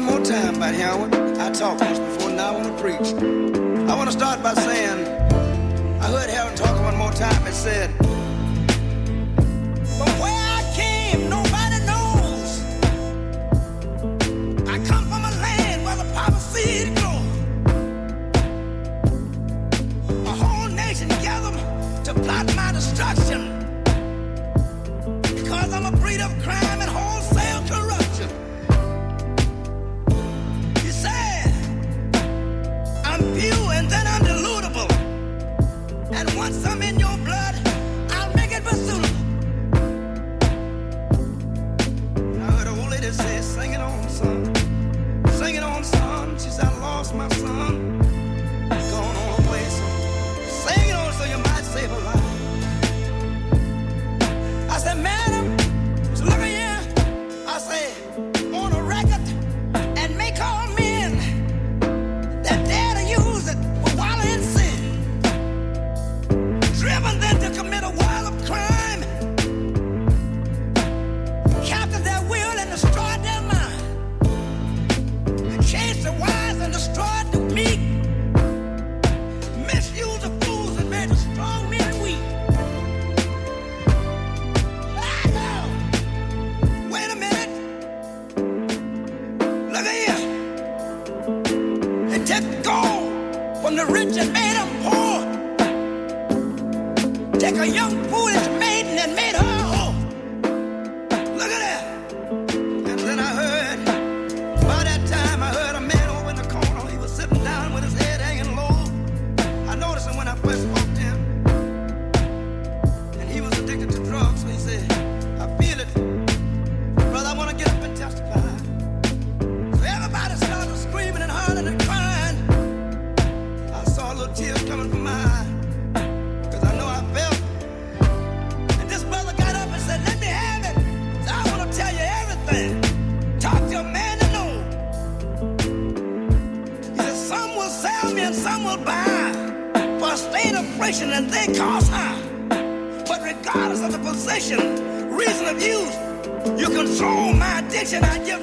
one more time about Howard. I talked just before, now I want to preach. I want to start by saying, I heard Howard talk one more time and said,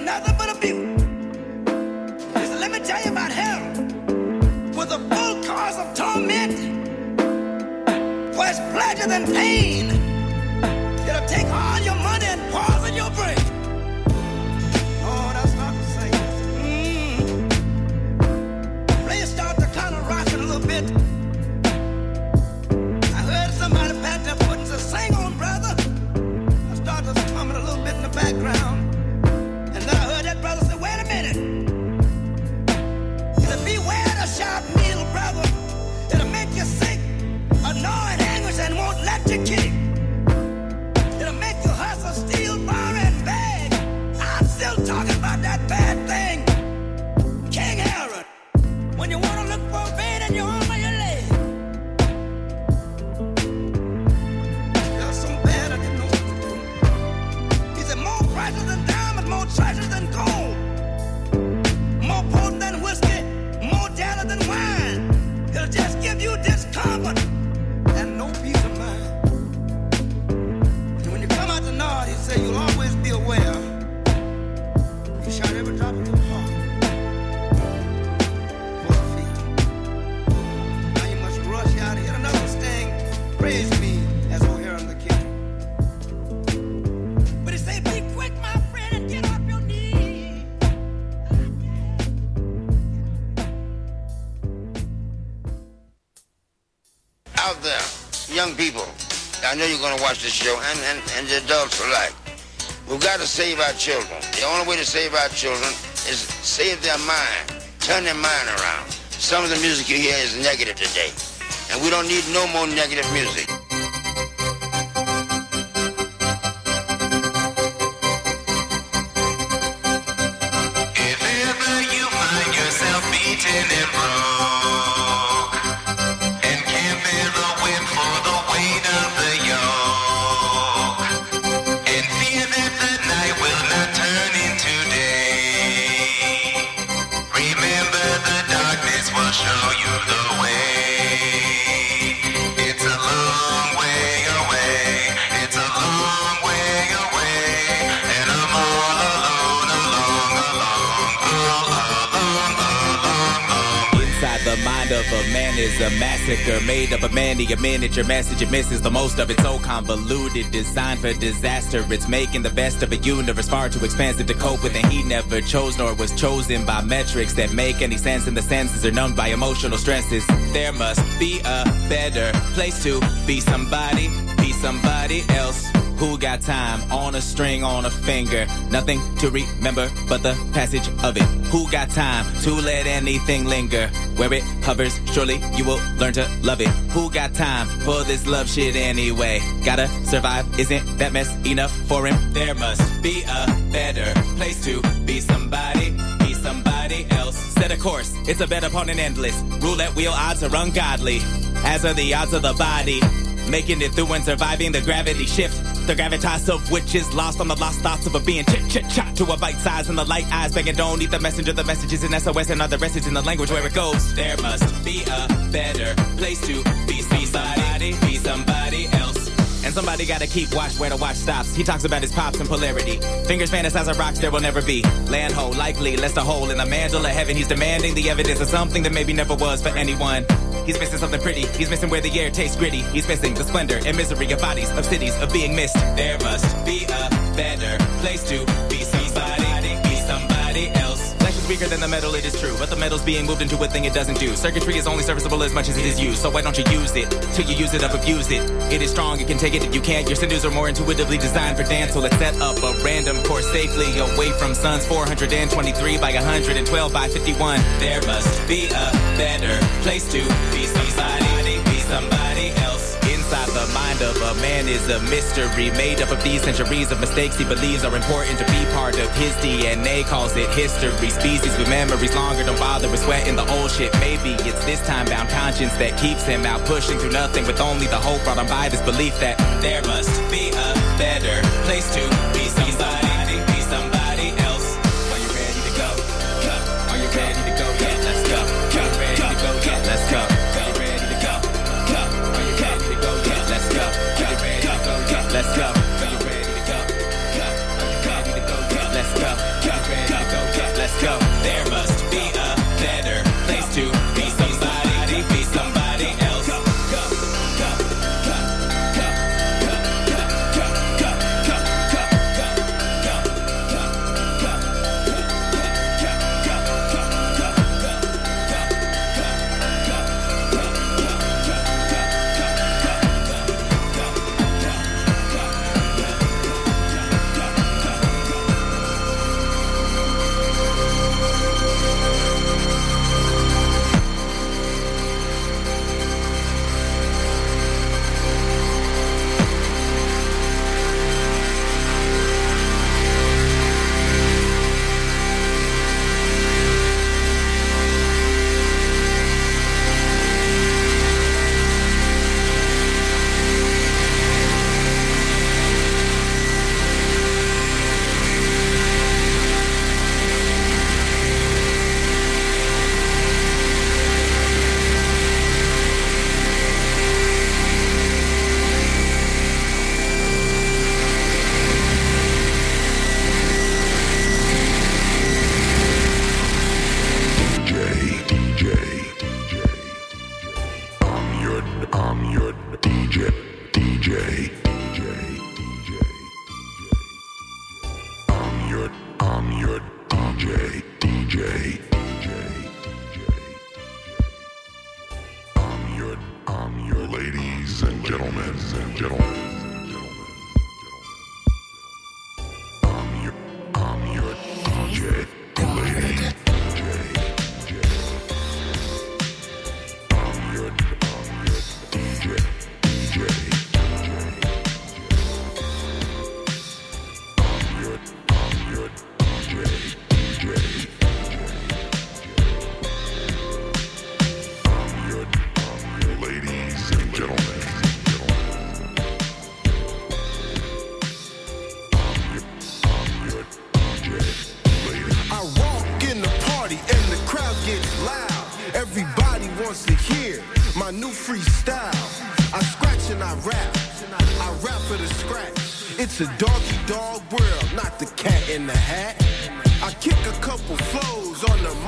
nothing but abuse. Listen, let me tell you about hell. Was a full cause of torment. Was pleasure than pain. It'll take all your money and poison. Watch this show, and, and, and the adults alike. We've got to save our children. The only way to save our children is save their mind, turn their mind around. Some of the music you hear is negative today, and we don't need no more negative music. Is a massacre made of a man, a miniature message. It misses the most of it, so convoluted, designed for disaster. It's making the best of a universe far too expansive to cope with, and he never chose nor was chosen by metrics that make any sense. And the senses are numbed by emotional stresses. There must be a better place to be somebody, be somebody else. Who got time on a string on a finger? Nothing to remember but the passage of it. Who got time to let anything linger? Where it hovers, surely you will learn to love it. Who got time for this love shit anyway? Gotta survive, isn't that mess enough for him? There must be a better place to be somebody, be somebody else. Set a course, it's a bet upon an endless roulette wheel. Odds are ungodly, as are the odds of the body. Making it through and surviving the gravity shift. The gravitas of which is lost on the lost thoughts of a being chit chit chat to a bite size and the light eyes begging don't eat the messenger. The messages in SOS and other messages in the language where it goes. There must be a better place to be, somebody, be somebody else. And somebody gotta keep watch where the watch stops. He talks about his pops and polarity. Fingers fantasize of rocks there will never be. Land hole, likely, less a hole in the mantle of heaven. He's demanding the evidence of something that maybe never was for anyone. He's missing something pretty. He's missing where the air tastes gritty. He's missing the splendor and misery of bodies, of cities, of being missed. There must be a better place to be Weaker than the metal, it is true. But the metal's being moved into a thing it doesn't do. Circuitry is only serviceable as much as it is used. So why don't you use it? Till you use it up, abuse it. It is strong, it can take it if you can't. Your sinews are more intuitively designed for dance. So let's set up a random course safely away from suns 423 by 112 by 51. There must be a better place to be somebody, be somebody. Inside the mind of a man is a mystery made up of these centuries of mistakes he believes are important to be part of his DNA. Calls it history. Species with memories longer don't bother with sweat in the old shit. Maybe it's this time bound conscience that keeps him out pushing through nothing with only the hope brought on by this belief that there must be a better place to be somebody.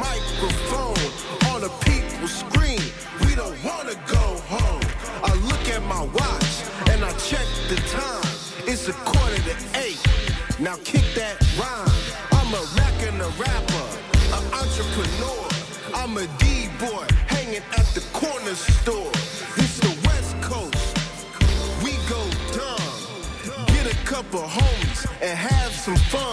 microphone on a people screen. We don't wanna go home. I look at my watch and I check the time. It's a quarter to eight. Now kick that rhyme. I'm a rack and a rapper, an entrepreneur. I'm a D-boy hanging at the corner store. This the West Coast. We go dumb. Get a couple homies and have some fun.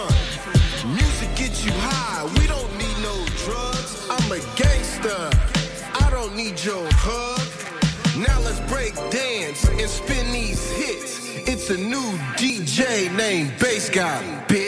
angel hug. Now let's break dance and spin these hits. It's a new DJ named Bass Guy, bitch.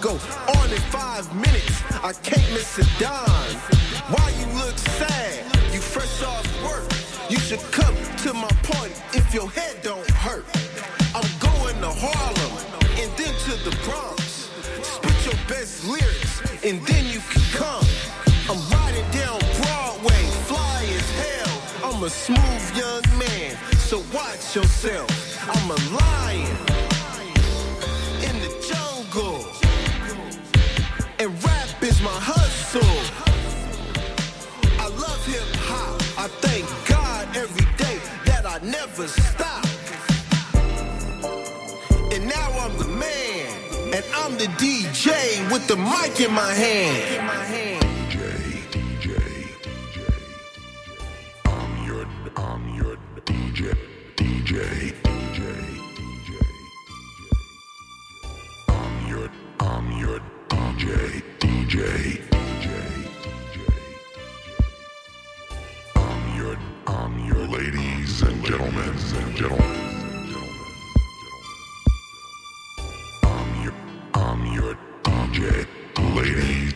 go on in five minutes. I can't miss a dime. Why you look sad? You fresh off work. You should come to my party if your head don't hurt. I'm going to Harlem and then to the Bronx. Spit your best lyrics and then you can come. I'm riding down Broadway, fly as hell. I'm a smooth young man, so watch yourself. I'm a lion in the jungle and rap is my hustle. I love hip hop. I thank God every day that I never stop. And now I'm the man, and I'm the DJ with the mic in my hand. DJ, DJ, DJ. I'm your, I'm your DJ, DJ, DJ, DJ, I'm your, I'm your ladies and gentlemen, and gentlemen. I'm your, I'm your DJ, ladies.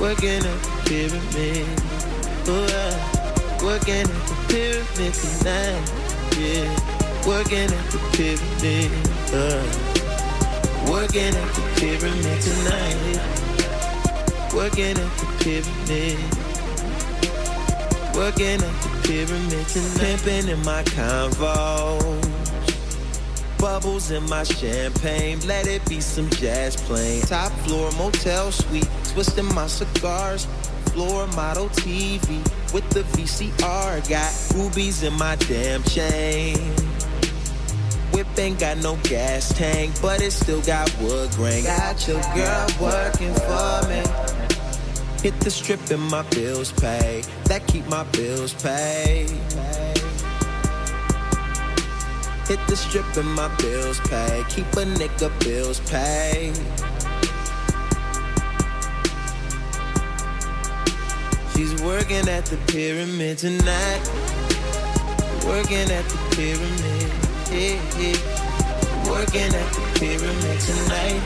Working at the pyramid. Oh, uh, working at the pyramid tonight. Yeah. Working at the pyramid. Uh, working at the pyramid tonight. Working at the pyramid. Working at the pyramid tonight. Pimping in my convo. Bubbles in my champagne. Let it be some jazz playing. Top floor motel suite. Twisting my cigars. Floor model TV with the VCR. Got rubies in my damn chain. Whip ain't got no gas tank, but it still got wood grain. Got your girl working for me. Hit the strip and my bills pay. That keep my bills paid. Hit the strip and my bills pay. Keep a nigga bills paid. She's working at the pyramid tonight. Working at the pyramid. Yeah, yeah. Working at the pyramid tonight.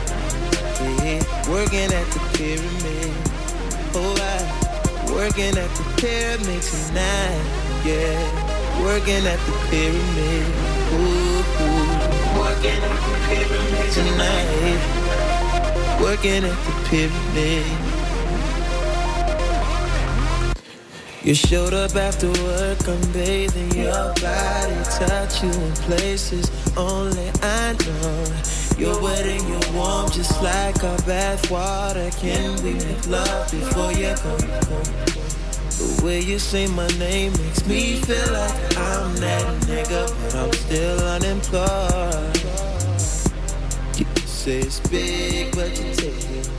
Yeah, working at the pyramid. Oh, I working at the pyramid tonight. Yeah, working at the pyramid. Working at the pyramid tonight. Working at the pyramid. You showed up after work, I'm bathing your body, touch you in places only I know. You're wet and you're warm, just like our bath water. Can we make love before you come home? The way you say my name makes me feel like I'm that nigga, but I'm still unemployed. You say it's big, but you take it.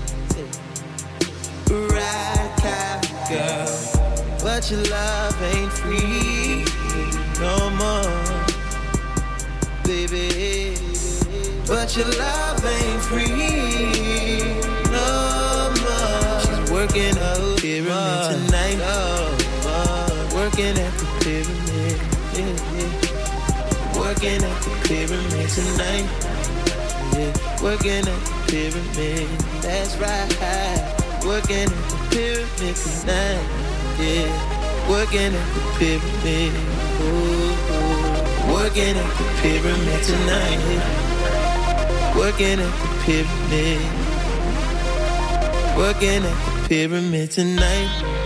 Right, kind girl. But your love ain't free no more, baby. But your love ain't free working at the pyramid tonight. Working at the pyramid. Yeah, yeah. Working at the pyramid tonight. Yeah. Working at the pyramid. That's right. Working at the pyramid tonight yeah. Working at the pyramid, ooh, ooh. Working at the pyramid tonight. Working at the pyramid. Working at the pyramid tonight.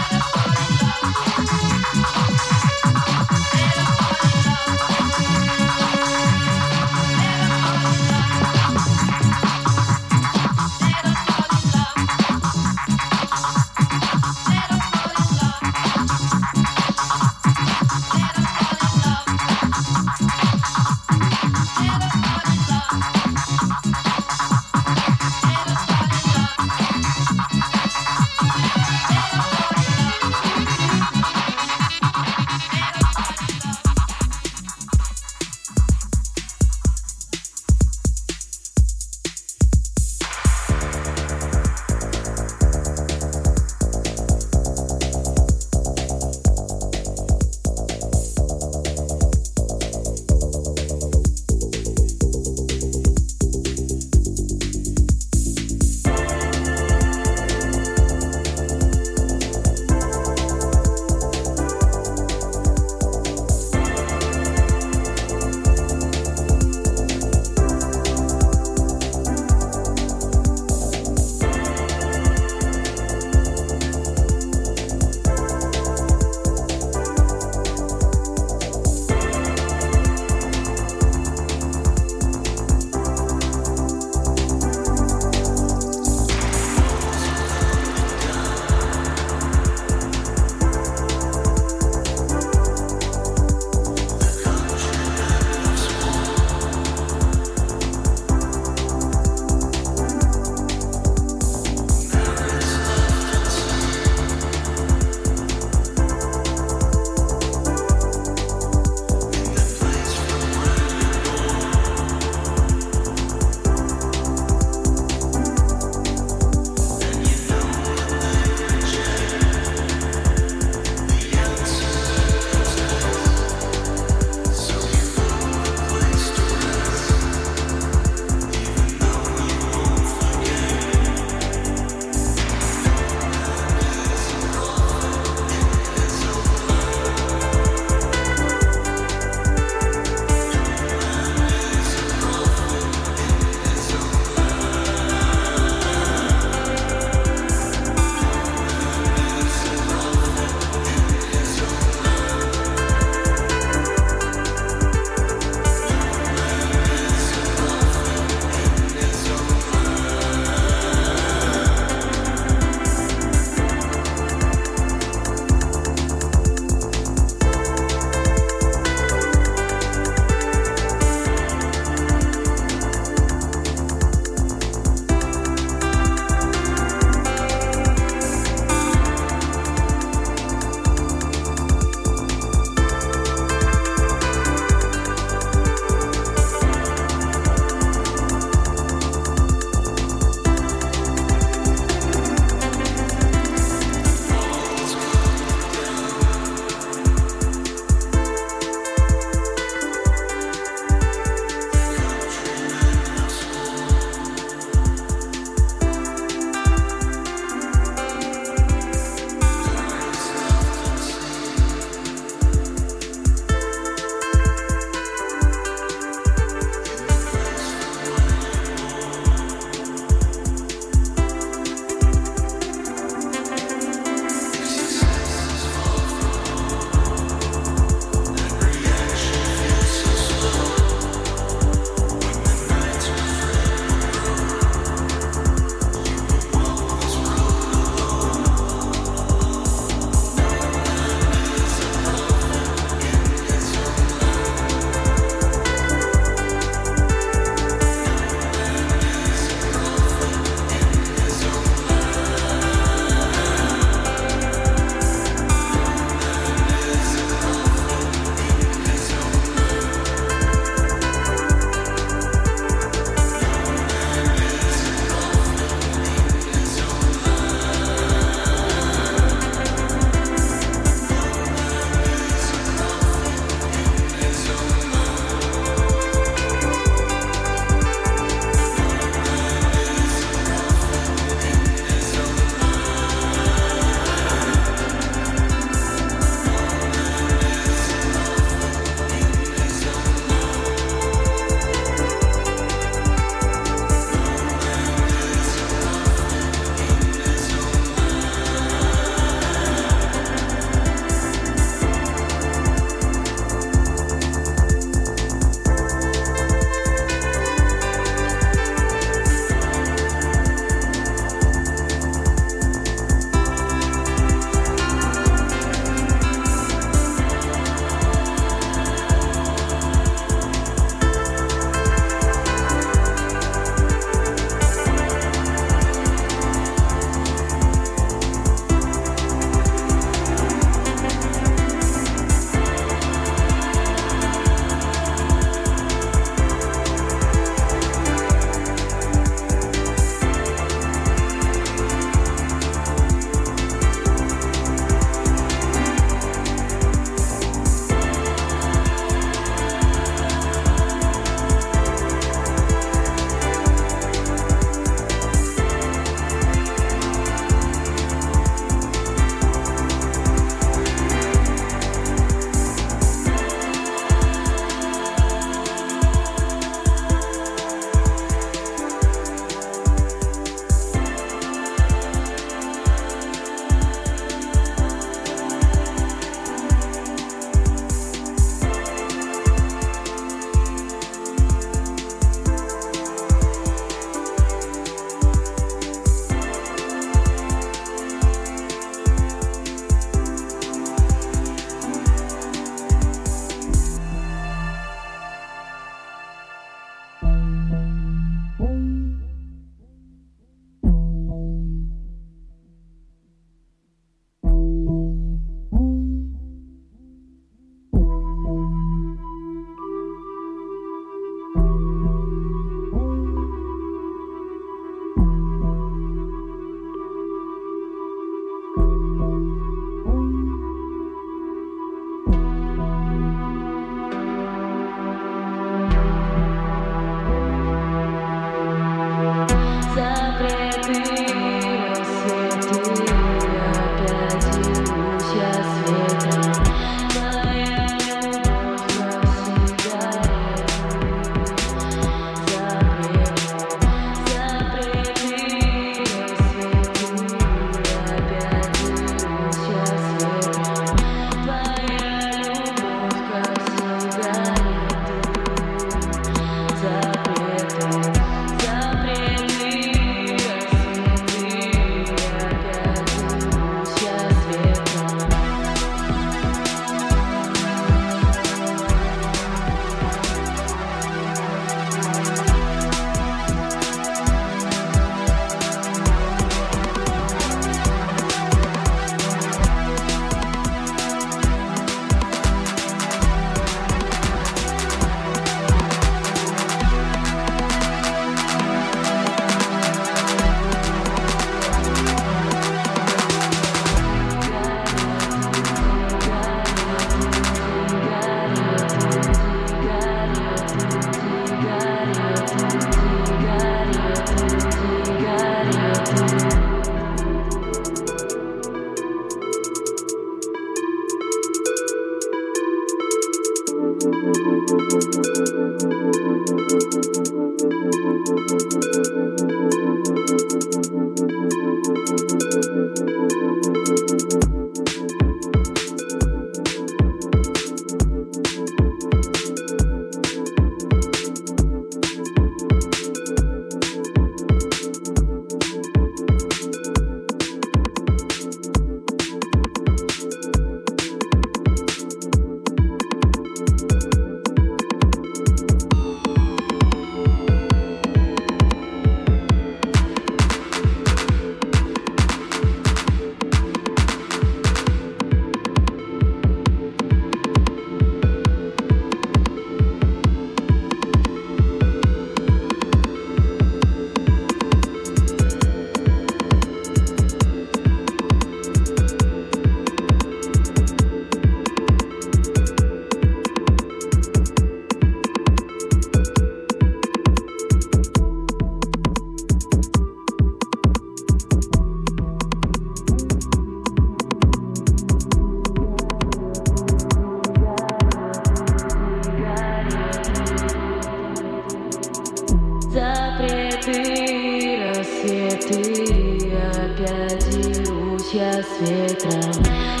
сейчас ветром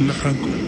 La Franco.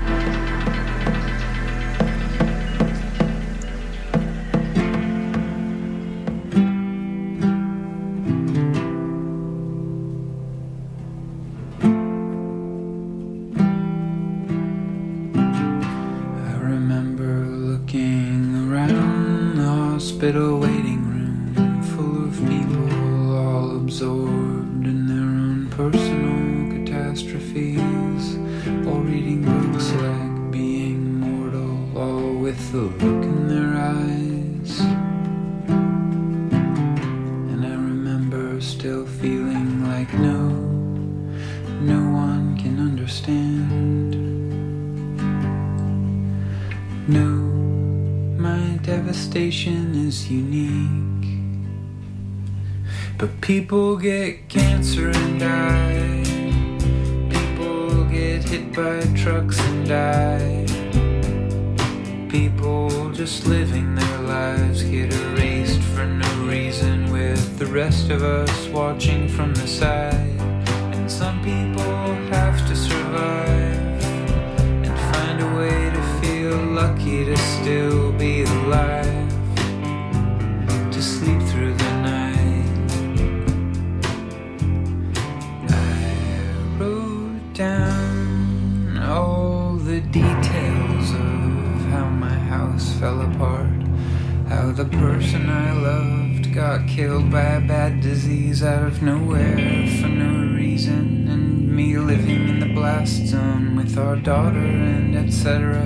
How the person I loved got killed by a bad disease out of nowhere for no reason. And me living in the blast zone with our daughter and etc.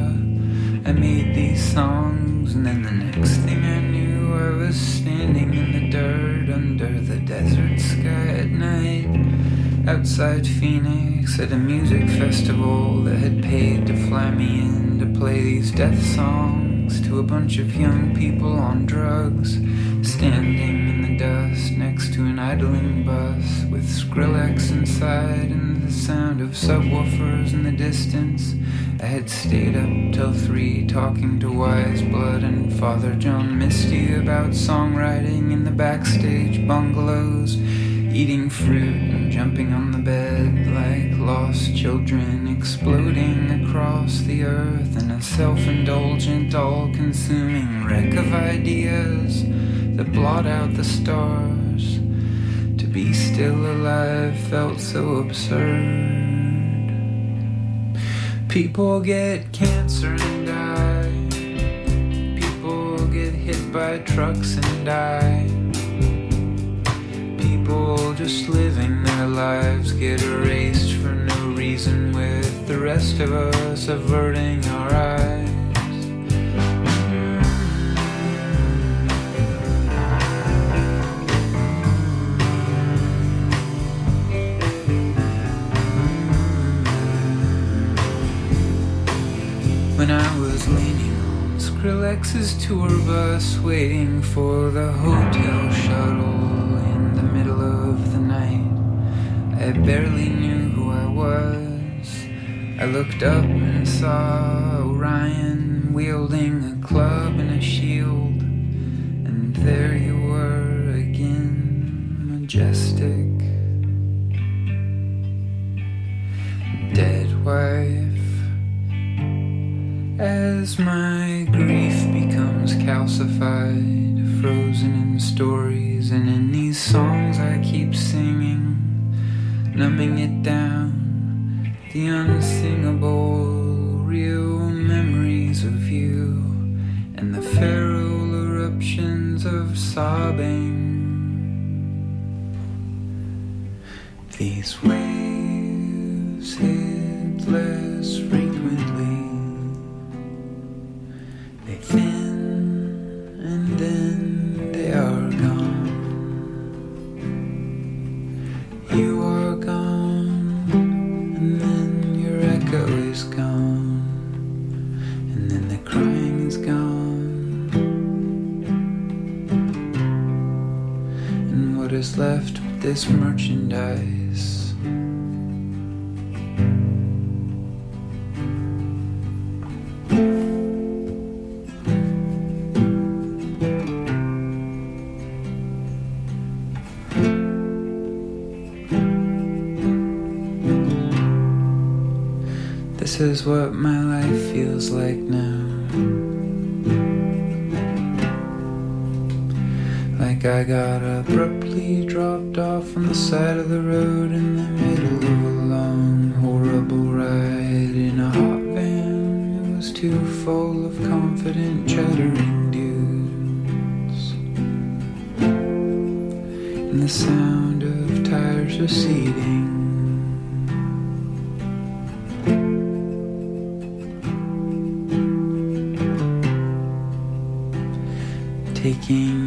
I made these songs, and then the next thing I knew, I was standing in the dirt under the desert sky at night outside Phoenix at a music festival that had paid to fly me in to play these death songs to a bunch of young people on drugs, standing in the dust next to an idling bus with Skrillex inside and the sound of subwoofers in the distance. I had stayed up till three talking to Weyes Blood and Father John Misty about songwriting in the backstage bungalows eating fruit and jumping on the bed like lost children, exploding across the earth in a self indulgent, all consuming wreck of ideas that blot out the stars. To be still alive felt so absurd. People get cancer and die, people get hit by trucks and die people just living their lives get erased for no reason, with the rest of us averting our eyes. When I was leaning on Skrillex's tour bus, waiting for the hotel shuttle of the night. I barely knew who I was. I looked up and saw Orion wielding a club and a shield. And there you were again, majestic. Dead wife. As my grief becomes calcified, frozen in stories and in these songs I keep singing, numbing it down, the unsingable real memories of you and the feral eruptions of sobbing. These waves hit this merchandise. This is what my the sound of tires receding. taking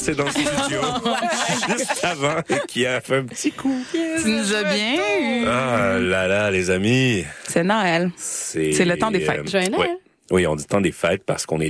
passé dans le studio juste avant et qui a fait un petit coup. Tu nous as bien eu. Ah là là, les amis. C'est Noël. C'est le temps des fêtes. euh, ouais. Oui, on dit temps des fêtes parce qu'on est